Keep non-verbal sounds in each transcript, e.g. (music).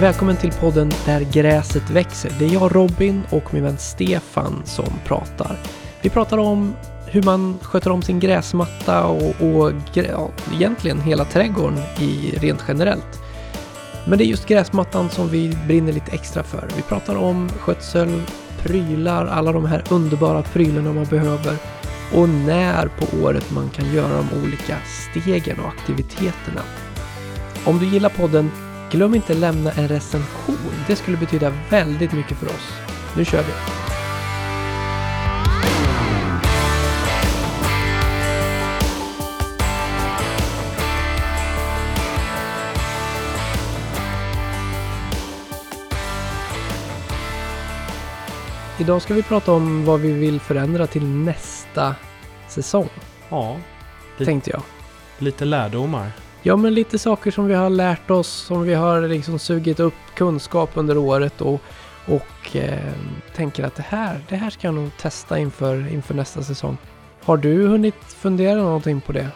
Välkommen till podden Där gräset växer. Det är jag Robin och min vän Stefan som pratar. Vi pratar om hur man sköter om sin gräsmatta och, och ja, egentligen hela trädgården i rent generellt. Men det är just gräsmattan som vi brinner lite extra för. Vi pratar om skötsel, prylar, alla de här underbara prylarna man behöver och när på året man kan göra de olika stegen och aktiviteterna. Om du gillar podden, glöm inte lämna en recension. Det skulle betyda väldigt mycket för oss. Nu kör vi! Idag ska vi prata om vad vi vill förändra till nästa säsong, Ja, tänkte jag. lite lärdomar. Ja, men lite saker som vi har lärt oss, som vi har liksom sugit upp kunskap under året och, och eh, tänker att det här, det här ska jag nog testa inför, inför nästa säsong. Har du hunnit fundera någonting på det?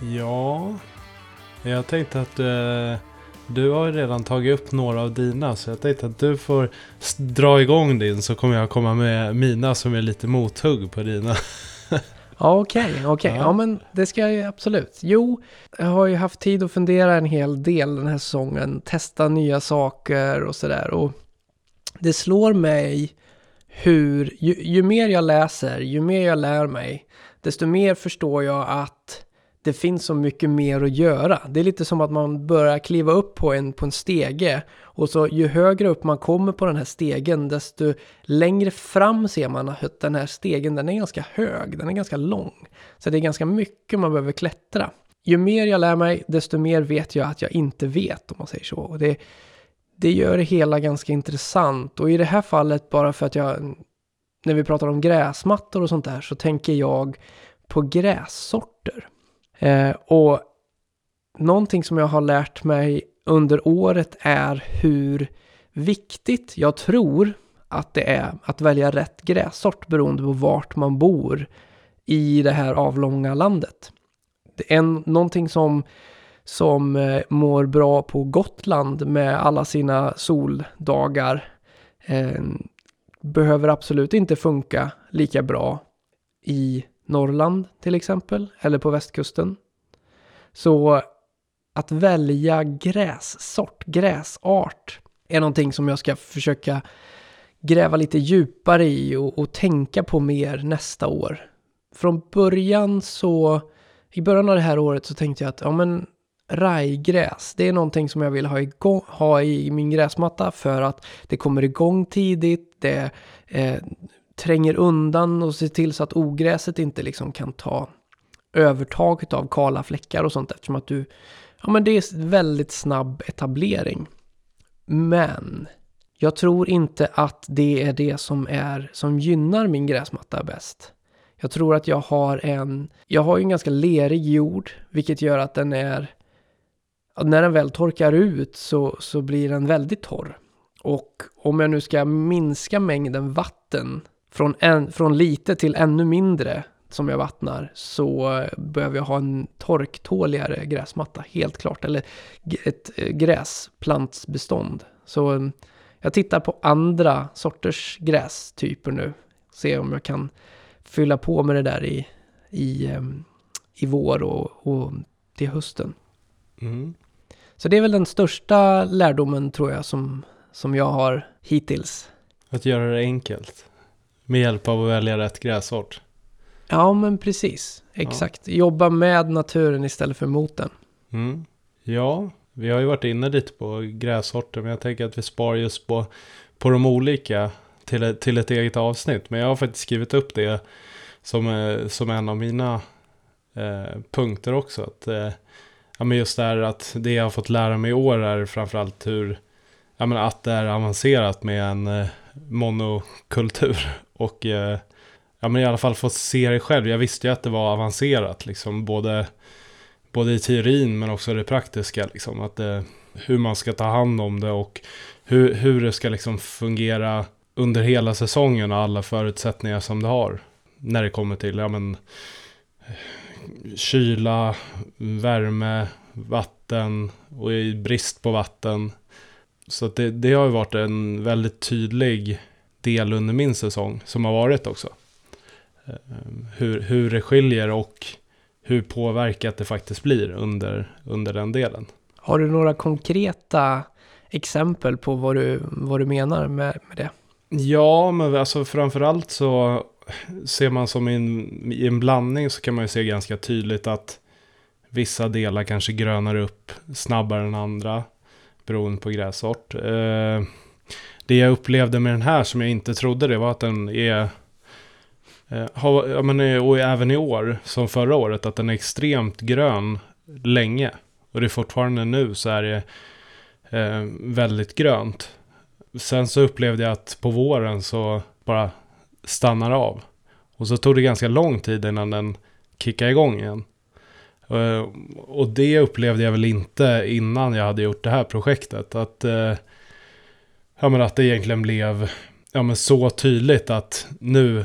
Ja, jag tänkte att eh, du har ju redan tagit upp några av dina så jag tänkte att du får dra igång din så kommer jag komma med mina som är lite mothugg på dina. (laughs) Ja, okej, okej. Ja. Ja, men det ska jag ju absolut. Jo, jag har ju haft tid att fundera en hel del den här säsongen. Testa nya saker och sådär. Och det slår mig hur, ju, ju mer jag läser, ju mer jag lär mig, desto mer förstår jag att det finns så mycket mer att göra. Det är lite som att man börjar kliva upp på en, på en stege och så ju högre upp man kommer på den här stegen, desto längre fram ser man att den här stegen, den är ganska hög, den är ganska lång. Så det är ganska mycket man behöver klättra. Ju mer jag lär mig, desto mer vet jag att jag inte vet, om man säger så. Och det, det gör det hela ganska intressant. Och i det här fallet, bara för att jag, när vi pratar om gräsmattor och sånt där, så tänker jag på grässorter. Eh, och någonting som jag har lärt mig under året är hur viktigt jag tror att det är att välja rätt grässort beroende på vart man bor i det här avlånga landet. Det är en, någonting som, som eh, mår bra på Gotland med alla sina soldagar eh, behöver absolut inte funka lika bra i Norrland till exempel, eller på västkusten. Så att välja grässort, gräsart, är någonting som jag ska försöka gräva lite djupare i och, och tänka på mer nästa år. Från början så, i början av det här året så tänkte jag att ja men rajgräs, det är någonting som jag vill ha, igång, ha i min gräsmatta för att det kommer igång tidigt, det eh, tränger undan och ser till så att ogräset inte liksom kan ta övertaget av kala fläckar och sånt eftersom att du, ja men det är väldigt snabb etablering. Men jag tror inte att det är det som är som gynnar min gräsmatta bäst. Jag tror att jag har en, jag har ju en ganska lerig jord, vilket gör att den är, när den väl torkar ut så, så blir den väldigt torr. Och om jag nu ska minska mängden vatten från, en, från lite till ännu mindre som jag vattnar så eh, behöver jag ha en torktåligare gräsmatta, helt klart. Eller ett eh, gräsplantsbestånd. Så eh, jag tittar på andra sorters grästyper nu. Se om jag kan fylla på med det där i, i, eh, i vår och, och till hösten. Mm. Så det är väl den största lärdomen tror jag som, som jag har hittills. Att göra det enkelt. Med hjälp av att välja rätt gräsort. Ja, men precis. Exakt. Jobba med naturen istället för mot den. Mm. Ja, vi har ju varit inne lite på grässorter men jag tänker att vi spar just på, på de olika till, till ett eget avsnitt. Men jag har faktiskt skrivit upp det som, eh, som en av mina eh, punkter också. Att, eh, ja, men just det här att det jag har fått lära mig i år är framförallt hur ja, men att det är avancerat med en eh, monokultur. (laughs) Och eh, ja, men i alla fall få se det själv. Jag visste ju att det var avancerat liksom både både i teorin men också det praktiska. Liksom, att det, hur man ska ta hand om det och hur, hur det ska liksom fungera under hela säsongen och alla förutsättningar som det har. När det kommer till ja, men, kyla, värme, vatten och i brist på vatten. Så det, det har ju varit en väldigt tydlig del under min säsong som har varit också. Eh, hur, hur det skiljer och hur påverkat det faktiskt blir under, under den delen. Har du några konkreta exempel på vad du, vad du menar med, med det? Ja, men alltså framförallt så ser man som i en, i en blandning så kan man ju se ganska tydligt att vissa delar kanske grönar upp snabbare än andra beroende på grässort. Eh, det jag upplevde med den här som jag inte trodde det var att den är eh, har, ja, men, eh, och även i år, som förra året, att den är extremt grön länge. Och det är fortfarande nu så är det eh, väldigt grönt. Sen så upplevde jag att på våren så bara stannar av. Och så tog det ganska lång tid innan den kickade igång igen. Uh, och det upplevde jag väl inte innan jag hade gjort det här projektet. Att, uh, ja, men att det egentligen blev ja, men så tydligt att nu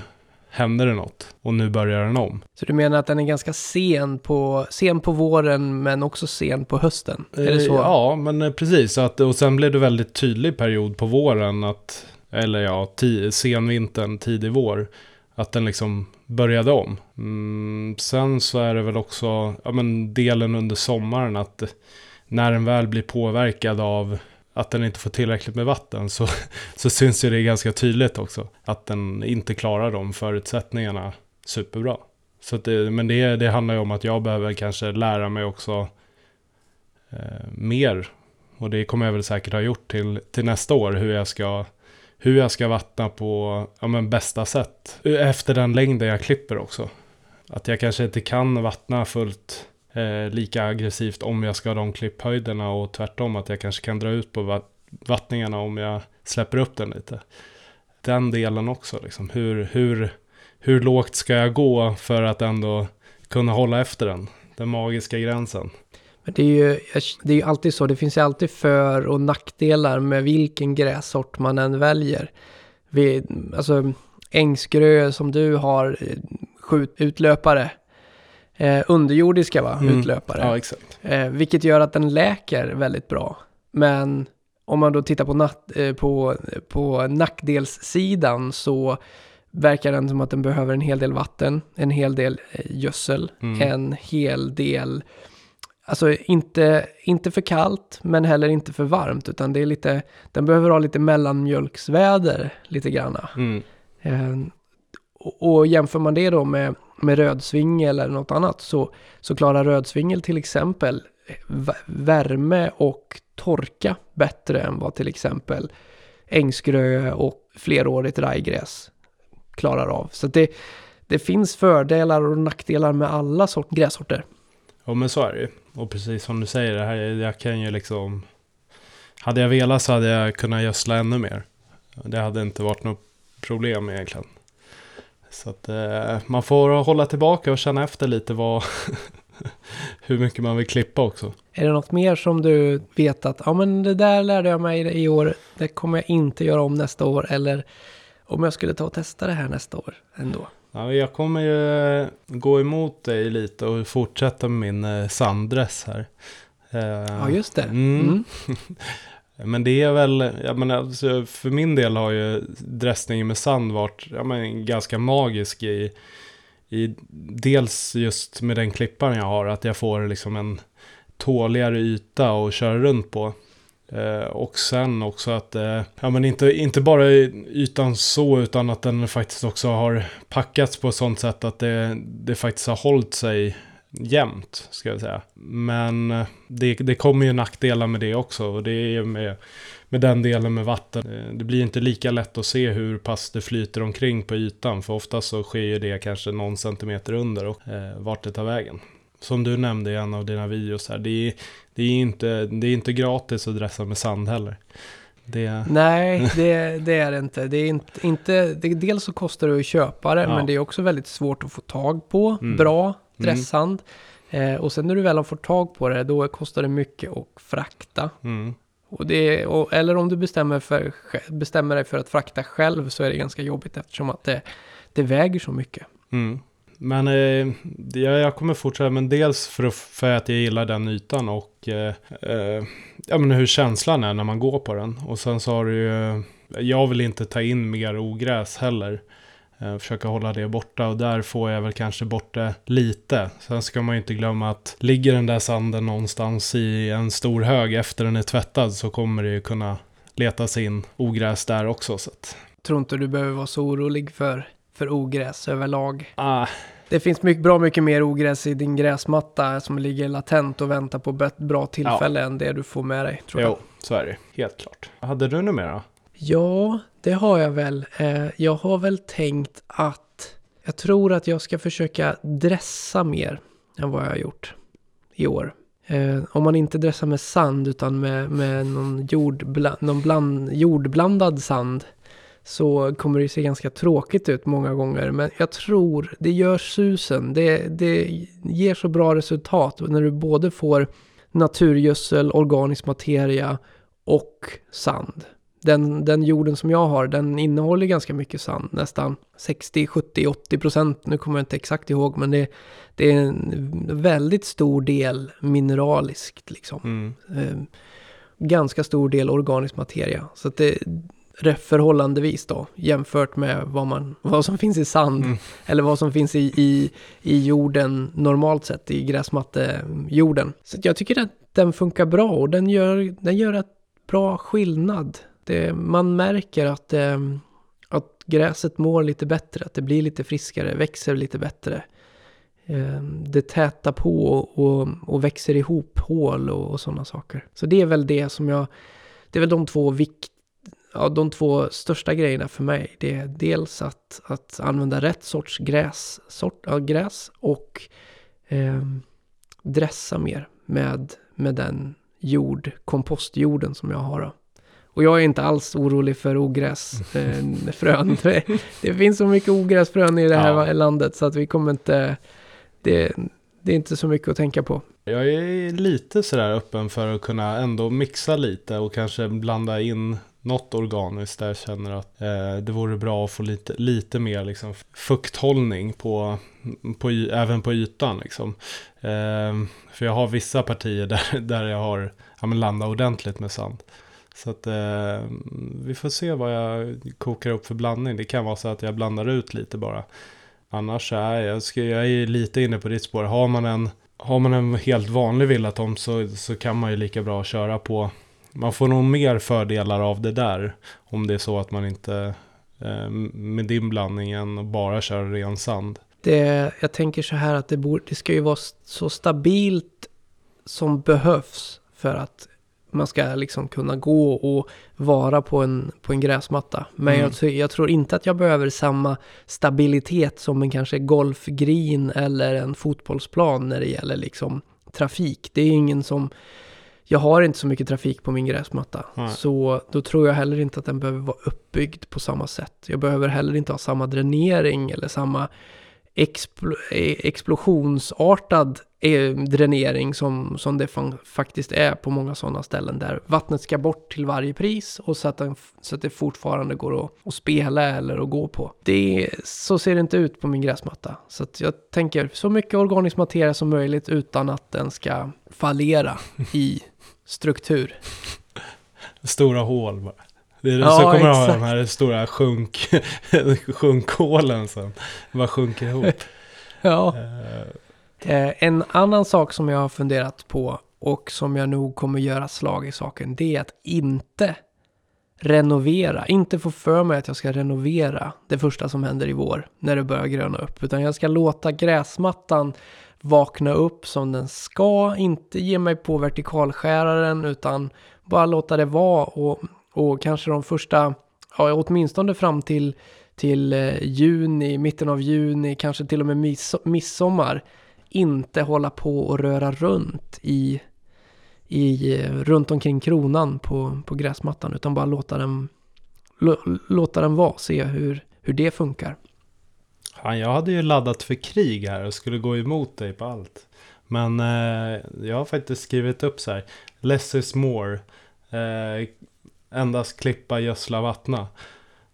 händer det något och nu börjar den om. Så du menar att den är ganska sen på, sen på våren men också sen på hösten? Är det så? Ja, men precis. Att, och sen blev det väldigt tydlig period på våren att, eller ja, senvintern, tidig vår, att den liksom började om. Mm, sen så är det väl också ja, men delen under sommaren att när den väl blir påverkad av att den inte får tillräckligt med vatten så, (laughs) så syns ju det ganska tydligt också. Att den inte klarar de förutsättningarna superbra. Så det, men det, det handlar ju om att jag behöver kanske lära mig också eh, mer. Och det kommer jag väl säkert ha gjort till, till nästa år hur jag ska hur jag ska vattna på ja, men bästa sätt. Efter den längden jag klipper också. Att jag kanske inte kan vattna fullt eh, lika aggressivt om jag ska ha de klipphöjderna och tvärtom att jag kanske kan dra ut på vattningarna om jag släpper upp den lite. Den delen också, liksom. hur, hur, hur lågt ska jag gå för att ändå kunna hålla efter den? Den magiska gränsen. Men det är ju det är ju alltid så, det finns ju alltid för och nackdelar med vilken grässort man än väljer. Vi, alltså ängsgrö som du har, eh, skjut, utlöpare, eh, underjordiska va, mm. utlöpare. Ja, exakt. Eh, vilket gör att den läker väldigt bra. Men om man då tittar på, natt, eh, på, på nackdelssidan så verkar den som att den behöver en hel del vatten, en hel del eh, gödsel, mm. en hel del Alltså inte, inte för kallt, men heller inte för varmt, utan det är lite, den behöver ha lite mellanmjölksväder lite granna. Mm. Eh, och, och jämför man det då med, med rödsvingel eller något annat så, så klarar rödsvingel till exempel värme och torka bättre än vad till exempel ängsgrö och flerårigt rajgräs klarar av. Så det, det finns fördelar och nackdelar med alla sort, grässorter. Ja men så är det ju. Och precis som du säger, det här, jag kan ju liksom... Hade jag velat så hade jag kunnat gödsla ännu mer. Det hade inte varit något problem egentligen. Så att eh, man får hålla tillbaka och känna efter lite vad... (laughs) hur mycket man vill klippa också. Är det något mer som du vet att, ja men det där lärde jag mig i år, det kommer jag inte göra om nästa år, eller om jag skulle ta och testa det här nästa år ändå? Ja, jag kommer ju eh, gå emot dig lite och fortsätta med min eh, sanddress här. Eh, ja, just det. Mm. Mm. (laughs) men det är väl, jag menar, alltså, för min del har ju dressningen med sand varit ja, men, ganska magisk i, i dels just med den klippan jag har, att jag får liksom en tåligare yta att köra runt på. Eh, och sen också att, eh, ja men inte, inte bara ytan så utan att den faktiskt också har packats på ett sånt sätt att det, det faktiskt har hållit sig jämnt, ska jag säga. Men eh, det, det kommer ju nackdelar med det också och det är med, med den delen med vatten. Det blir inte lika lätt att se hur pass det flyter omkring på ytan för oftast så sker ju det kanske någon centimeter under och eh, vart det tar vägen som du nämnde i en av dina videos här, det är, det är, inte, det är inte gratis att dressa med sand heller. Det... Nej, det, det, är det inte. Det är inte, inte det, dels så kostar det att köpa det, ja. men det är också väldigt svårt att få tag på mm. bra mm. dressand. Mm. Eh, och sen när du väl har fått tag på det, då kostar det mycket att frakta. Mm. Och det, och, eller om du bestämmer, för, bestämmer dig för att frakta själv så är det ganska jobbigt eftersom att det, det väger så mycket. Men eh, jag, jag kommer fortsätta, men dels för, för att jag gillar den ytan och eh, eh, ja, men hur känslan är när man går på den. Och sen så har du ju, jag vill inte ta in mer ogräs heller. Eh, försöka hålla det borta och där får jag väl kanske bort det lite. Sen ska man ju inte glömma att ligger den där sanden någonstans i en stor hög efter den är tvättad så kommer det ju kunna leta sig in ogräs där också. Så att... Tror inte du behöver vara så orolig för, för ogräs överlag. Ah, Det finns mycket, bra mycket mer ogräs i din gräsmatta som ligger latent och väntar på bra tillfälle än det du får med dig. Tror jag. jo, så är det. Helt klart. Hade du då? Ja, det har jag väl. Eh, jag har väl tänkt att jag tror att jag ska försöka dressa mer än vad jag har gjort i år. Eh, om man inte dressar med sand utan med, med någon, jordbla, någon bland, jordblandad sand så kommer det se ganska tråkigt ut många gånger. Men jag tror det gör susen. Det, det ger så bra resultat när du både får naturgödsel, organisk materia och sand. Den, den jorden som jag har, den innehåller ganska mycket sand. Nästan 60, 70, 80 procent. Nu kommer jag inte exakt ihåg, men det, det är en väldigt stor del mineraliskt. Liksom. Mm. Eh, ganska stor del organisk materia. Så att det förhållandevis då jämfört med vad, man, vad som finns i sand. Mm. Eller vad som finns i, i, i jorden normalt sett, i gräsmattejorden. Så jag tycker att den funkar bra och den gör, den gör ett bra skillnad. Det, man märker att, eh, att gräset mår lite bättre, att det blir lite friskare, växer lite bättre. Eh, det tätar på och, och växer ihop hål och, och sådana saker. Så det är väl det som jag, det är väl de två vikt, ja, de två största grejerna för mig. Det är dels att, att använda rätt sorts gräs, sort, ja, gräs och eh, dressa mer med, med den jord, kompostjorden som jag har. Då. Och jag är inte alls orolig för ogräsfrön. (laughs) det, det finns så mycket ogräsfrön i det här Ja. landet så att vi kommer inte... Det, det är inte så mycket att tänka på. Jag är lite sådär öppen för att kunna ändå mixa lite och kanske blanda in något organiskt där jag känner att eh, det vore bra att få lite, lite mer liksom, fukthållning på, på, även på ytan. Liksom. Eh, för jag har vissa partier (laughs) där, där jag har ja, men landat ordentligt med sand. Så att eh, vi får se vad jag kokar upp för blandning. Det kan vara så att jag blandar ut lite bara. Annars så är jag, ska, jag är lite inne på ditt spår. Har man en, har man en helt vanlig villatomt så, så kan man ju lika bra köra på. Man får nog mer fördelar av det där. Om det är så att man inte eh, med din blandning än bara kör ren sand. Det, jag tänker så här att det, borde, det ska ju vara så stabilt som behövs för att man ska liksom kunna gå och vara på en, på en gräsmatta. Men Mm. jag, tror- jag tror inte att jag behöver samma stabilitet som en kanske golfgreen eller en fotbollsplan när det gäller liksom trafik. Det är ingen som... Jag har inte så mycket trafik på min gräsmatta. Nej. Så då tror jag heller inte att den behöver vara uppbyggd på samma sätt. Jag behöver heller inte ha samma dränering eller samma expl explosionsartad eh, dränering som, som det faktiskt är på många sådana ställen där vattnet ska bort till varje pris och så att, den, så att det fortfarande går att, att spela eller att gå på. Det, så ser det inte ut på min gräsmatta. Så att jag tänker så mycket organisk materia som möjligt utan att den ska fallera i struktur. (laughs) Stora hål bara. Det är, Ja, så kommer du ha exakt. de här stora sjunk, (laughs) sjunkhålen sen. Bara sjunker ihop. (laughs) Ja. Eh, Eh, en annan sak som jag har funderat på och som jag nog kommer göra slag i saken, det är att inte renovera, inte få för mig att jag ska renovera det första som händer i vår, när det börjar gröna upp, utan jag ska låta gräsmattan vakna upp som den ska, inte ge mig på vertikalskäraren, utan bara låta det vara och, och kanske de första, ja åtminstone fram till, till eh, juni, mitten av juni, kanske till och med midsommar, inte hålla på och röra runt i, i eh, runt omkring kronan på, på gräsmattan utan bara låta den, lo, låta den vara, se hur, hur det funkar. Fan, jag hade ju laddat för krig här och skulle gå emot dig på allt. Men eh, jag har faktiskt skrivit upp så här. Less is more. Eh, endast klippa, gödsla, vattna.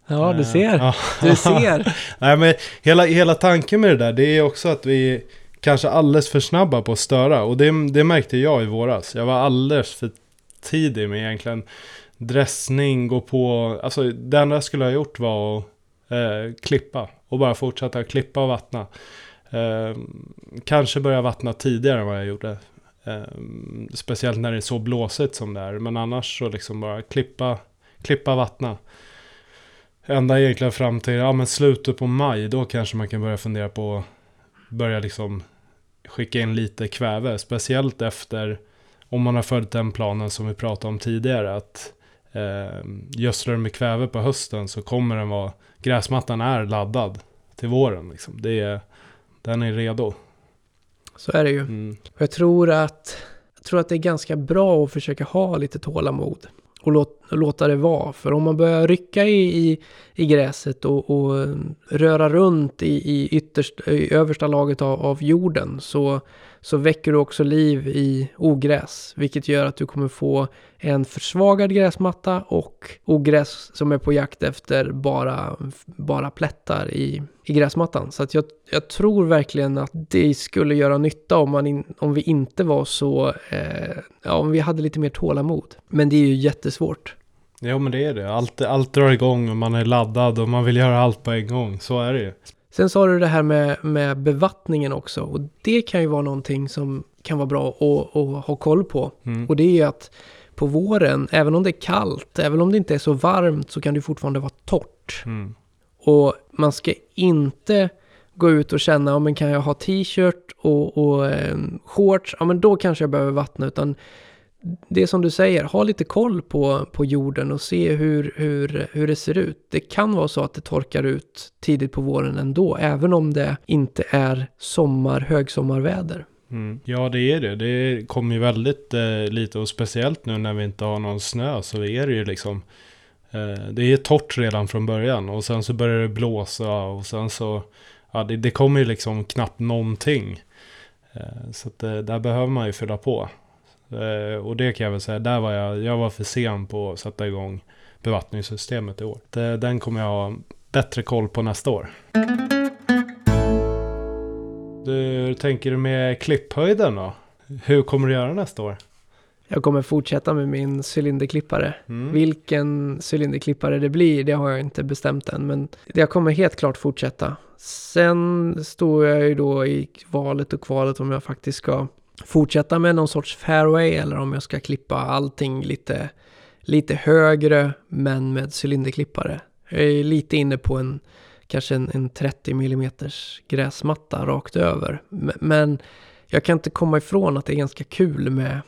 Ja, du Eh, ser. Du ser. (laughs) Nej men hela, hela tanken med det där, det är också att vi kanske alldeles för snabba på att störa. Och det, det märkte jag i våras. Jag var alldeles för tidig med egentligen dressning, gå på, alltså det enda jag skulle ha gjort var att eh, klippa. Och bara fortsätta klippa och vattna. Eh, kanske börja vattna tidigare än vad jag gjorde. Ehm, speciellt när det är så blåsigt som det är. Men annars så liksom bara klippa, klippa vattna. Ända egentligen fram till ja, men slutet på maj, då kanske man kan börja fundera på börja liksom skicka in lite kväve. Speciellt efter, om man har följt den planen som vi pratade om tidigare, att eh, gödslar med kväve på hösten så kommer den vara, gräsmattan är laddad till våren. Liksom. Det är, den är redo. Så är det ju. Mm. Och Jag tror att, jag tror att det är ganska bra att försöka ha lite tålamod. Och låt, låta det vara. För om man börjar rycka i, i, i gräset och, och röra runt i, i, ytterst, i översta laget av, av jorden så, så väcker du också liv i ogräs. Vilket gör att du kommer få en försvagad gräsmatta och ogräs som är på jakt efter bara, bara plättar i, i gräsmattan. Så att jag, jag tror verkligen att det skulle göra nytta om, man in, om vi inte var så, eh, ja om vi hade lite mer tålamod. Men det är ju jättesvårt. Jo men det är det. Allt, allt drar igång och man är laddad och man vill göra allt på en gång. Så är det ju. Sen sa du det här med, med bevattningen också och det kan ju vara någonting som kan vara bra att, att ha koll på. Mm. Och det är ju att på våren, även om det är kallt, även om det inte är så varmt så kan det fortfarande vara torrt. Mm. Och man ska inte gå ut och känna, ja men kan jag ha t-shirt och, och eh, shorts, ja men då kanske jag behöver vattna. Utan det är som du säger, ha lite koll på, på jorden och se hur, hur, hur det ser ut. Det kan vara så att det torkar ut tidigt på våren ändå, även om det inte är sommar, högsommarväder. Mm. Ja det är det. Det kommer ju väldigt eh, lite och speciellt nu när vi inte har någon snö så är det ju liksom eh, Det är torrt redan från början och sen så börjar det blåsa och sen så Ja det, det kommer ju liksom knappt någonting. Eh, så att, eh, där behöver man ju fylla på. Eh, och det kan jag väl säga, där var jag, jag var för sen på att sätta igång bevattningssystemet i år. Den kommer jag ha bättre koll på nästa år. Du tänker med klipphöjden då? Hur kommer du göra nästa år? Jag kommer fortsätta med min cylinderklippare. Mm. Vilken cylinderklippare det blir, det har jag inte bestämt än. Men jag kommer helt klart fortsätta. Sen står jag ju då i valet och kvalet om jag faktiskt ska fortsätta med någon sorts fairway eller om jag ska klippa allting lite, lite högre men med cylinderklippare. Jag är lite inne på en kanske en, en 30 mm gräsmatta rakt över. Men jag kan inte komma ifrån att det är ganska kul med,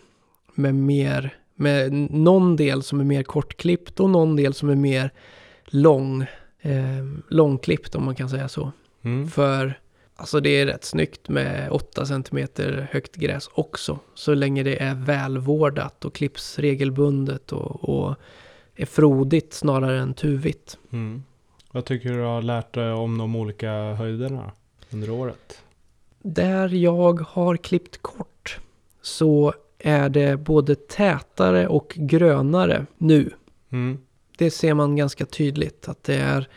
med mer, med någon del som är mer kortklippt och någon del som är mer lång, eh, långklippt om man kan säga så. Mm. För alltså det är rätt snyggt med 8 cm högt gräs också. Så länge det är välvårdat och klipps regelbundet och, och är frodigt snarare än tuvigt. Mm. Vad tycker du har lärt dig om de olika höjderna under året? Där jag har klippt kort så är det både tätare och grönare nu. Mm. Det ser man ganska tydligt att det är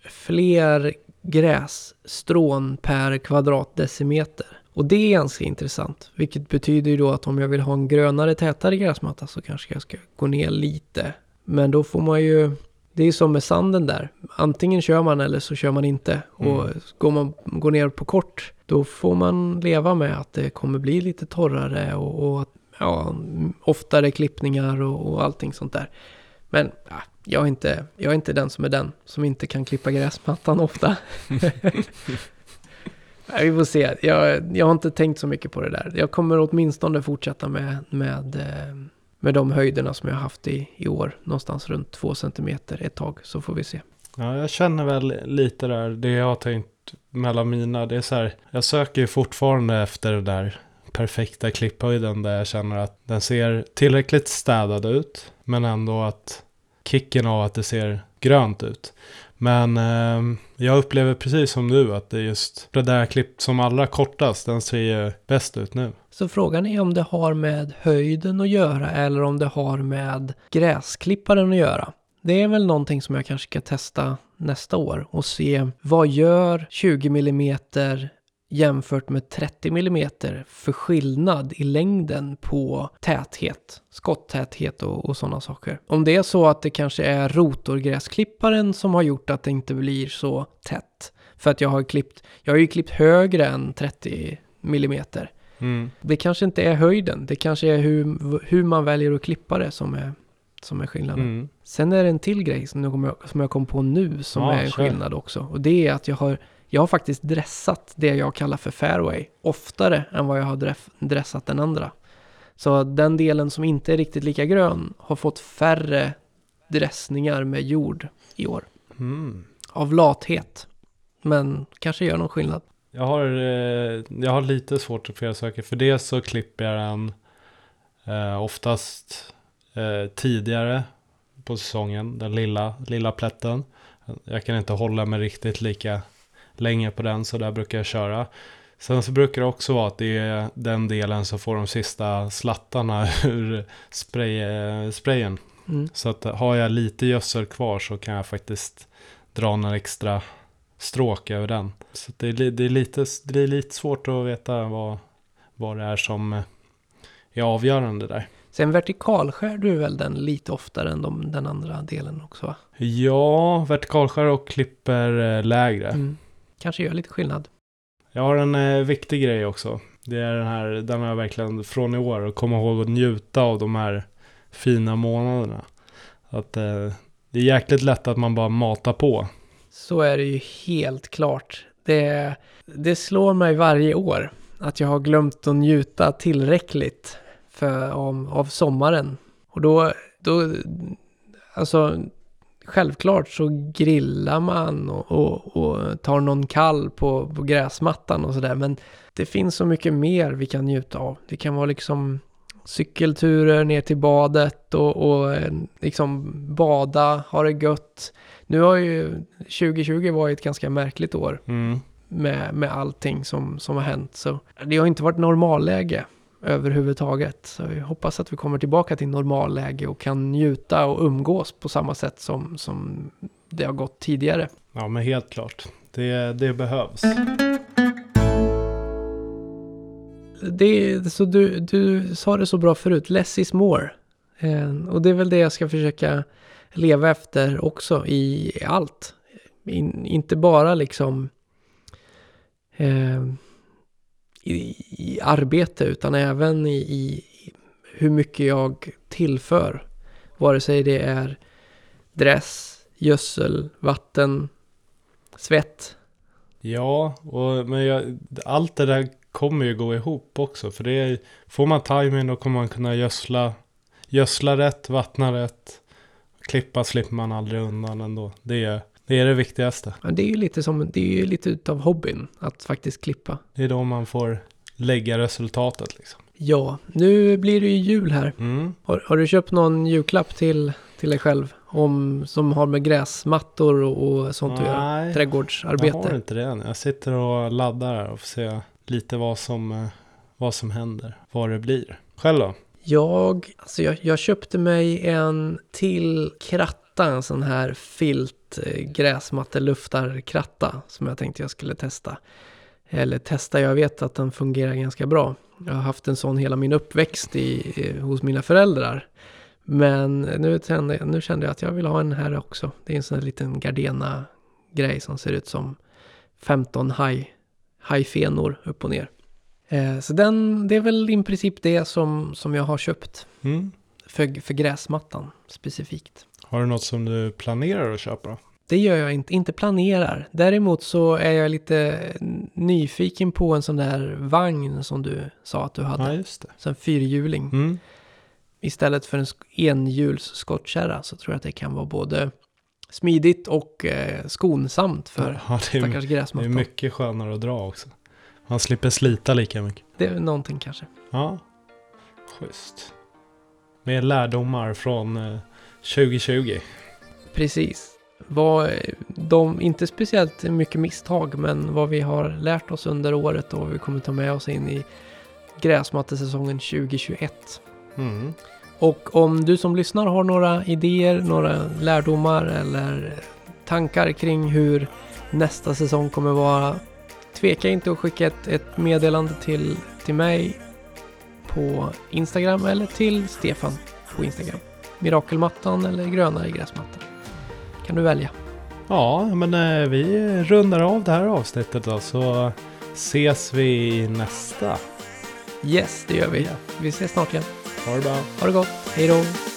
fler grässtrån per kvadratdecimeter. Och det är ganska intressant. Vilket betyder ju då att om jag vill ha en grönare, tätare gräsmatta så kanske jag ska gå ner lite. Men då får man ju... Det är som med sanden där. Antingen kör man eller så kör man inte. Och Mm. går man går ner på kort, då får man leva med att det kommer bli lite torrare och, och att, ja, oftare klippningar och, och allting sånt där. Men ja, jag, är inte, jag är inte den som är den som inte kan klippa gräsmattan ofta. (laughs) Vi får se. Jag, jag har inte tänkt så mycket på det där. Jag kommer åtminstone fortsätta med, med, eh, med de höjderna som jag har haft i, i år. Någonstans runt två centimeter ett tag, så får vi se. Ja, jag känner väl lite där, det jag har tänkt mellan mina, det är så här, jag söker ju fortfarande efter det där perfekta klipphöjden där jag känner att den ser tillräckligt städad ut, men ändå att kicken av att det ser grönt ut. Men eh, jag upplever precis som du att det är just det där klippt som allra kortast, den ser ju bäst ut nu. Så frågan är om det har med höjden att göra eller om det har med gräsklipparen att göra. Det är väl någonting som jag kanske ska testa nästa år och se vad gör 20 mm jämfört med 30 mm för skillnad i längden på täthet, skotttäthet och, och sådana saker. Om det är så att det kanske är rotorgräsklipparen som har gjort att det inte blir så tätt. För att jag har klippt, jag har ju klippt högre än 30 mm. Mm. Det kanske inte är höjden, det kanske är hur, hur man väljer att klippa det som är, som är skillnaden. Mm. Sen är det en till grej som jag, som jag kom på nu som Ja, är en skillnad också. Och det är att jag har, jag har faktiskt dressat det jag kallar för fairway oftare än vad jag har dress, dressat den andra. Så den delen som inte är riktigt lika grön har fått färre dressningar med jord i år. Mm. Av lathet. Men kanske gör någon skillnad. Jag har, eh, jag har lite svårt att saker. För det så klipper jag den eh, oftast eh, tidigare på säsongen. Den lilla, lilla plätten. Jag kan inte hålla mig riktigt lika länge på den. Så där brukar jag köra. Sen så brukar det också vara att det är den delen som får de sista slattarna (laughs) ur spray, eh, sprayen. Mm. Så att har jag lite gödsel kvar så kan jag faktiskt dra några extra stråk över den. Så det, är, det, är lite, det är lite svårt att veta vad, vad det är som eh, är avgörande där. Sen vertikalskär du väl den lite oftare än de, den andra delen också va? Ja, vertikalskär och klipper eh, lägre. Mm. Kanske gör lite skillnad. Jag har en eh, viktig grej också. Det är den här, den har jag verkligen från i år och komma ihåg att njuta av de här fina månaderna. Att eh, det är jäkligt lätt att man bara matar på. Så är det ju helt klart. Det, det slår mig varje år att jag har glömt att njuta tillräckligt för, av, av sommaren. Och då, då, alltså självklart så grillar man och, och, och tar någon kall på, på gräsmattan och sådär. Men det finns så mycket mer vi kan njuta av. Det kan vara liksom cykelturer ner till badet och, och eh, liksom bada, ha det gött. Nu har ju 2020 varit ett ganska märkligt år Mm. med, med allting som, som har hänt. Så det har inte varit normalläge överhuvudtaget. Så jag hoppas att vi kommer tillbaka till normalläge och kan njuta och umgås på samma sätt som, som det har gått tidigare. Ja, men helt klart. Det, det behövs. Det, så du, du sa det så bra förut, less is more. Eh, och det är väl det jag ska försöka leva efter också i allt. In, inte bara liksom eh, i, i arbete utan även i, i hur mycket jag tillför. Vare sig det är dress, gödsel, vatten, svett. Ja, och, men jag, allt det där kommer ju gå ihop också. För det är, får man timing då kommer man kunna gödsla, gödsla rätt, vattna rätt. Klippa slipper man aldrig undan ändå. Det är det, är det viktigaste. Men det är ju lite som, det är ju lite utav hobbyn att faktiskt klippa. Det är då man får lägga resultatet liksom. Ja, nu blir det ju jul här. Mm. Har, har du köpt någon julklapp till, till dig själv? Om, som har med gräsmattor och, och sånt att göra? Nej, jag har Trädgårdsarbete? inte det än. Jag sitter och laddar här och får se lite vad som, eh, vad som händer. Vad det blir. Själv då? Jag, alltså jag, jag köpte mig en till kratta, en sån här filt eh, gräsmatteluftarkratta som jag tänkte jag skulle testa. Eller testa, jag vet att den fungerar ganska bra. Jag har haft en sån hela min uppväxt i, i, hos mina föräldrar. Men nu kände, jag- nu kände jag att jag vill ha en här också. Det är en sån här liten Gardena-grej som ser ut som 15 haj, hajfenor upp och ner. Eh, så den, det är väl i princip det som, som jag har köpt Mm. för, för gräsmattan specifikt. Har du något som du planerar att köpa? Det gör jag inte, inte planerar. Däremot så är jag lite nyfiken på en sån där vagn som du sa att du hade. Ja, just det. Så en fyrhjuling. Mm. Istället för en enhjuls skottkärra så tror jag att det kan vara både smidigt och eh, skonsamt för ja, det, är, stackars det är gräsmattan. mycket skönare att dra också. Man slipper slita lika mycket. Det är någonting kanske. Ja, schysst. Med lärdomar från eh, 2020. Precis. Vad de, inte speciellt mycket misstag, men vad vi har lärt oss under året och vad vi kommer ta med oss in i gräsmattesäsongen 2021. Mm. Och om du som lyssnar har några idéer, några lärdomar eller tankar kring hur nästa säsong kommer vara. Tveka inte att skicka ett, ett meddelande till, till mig på Instagram eller till Stefan på Instagram. Mirakelmattan eller grönare gräsmattan. Kan du välja. Ja, men eh, vi rundar av det här avsnittet då så ses vi i nästa. Yes, det gör vi. Vi ses snart igen. Ha det bra. Ha det gott. Hej då.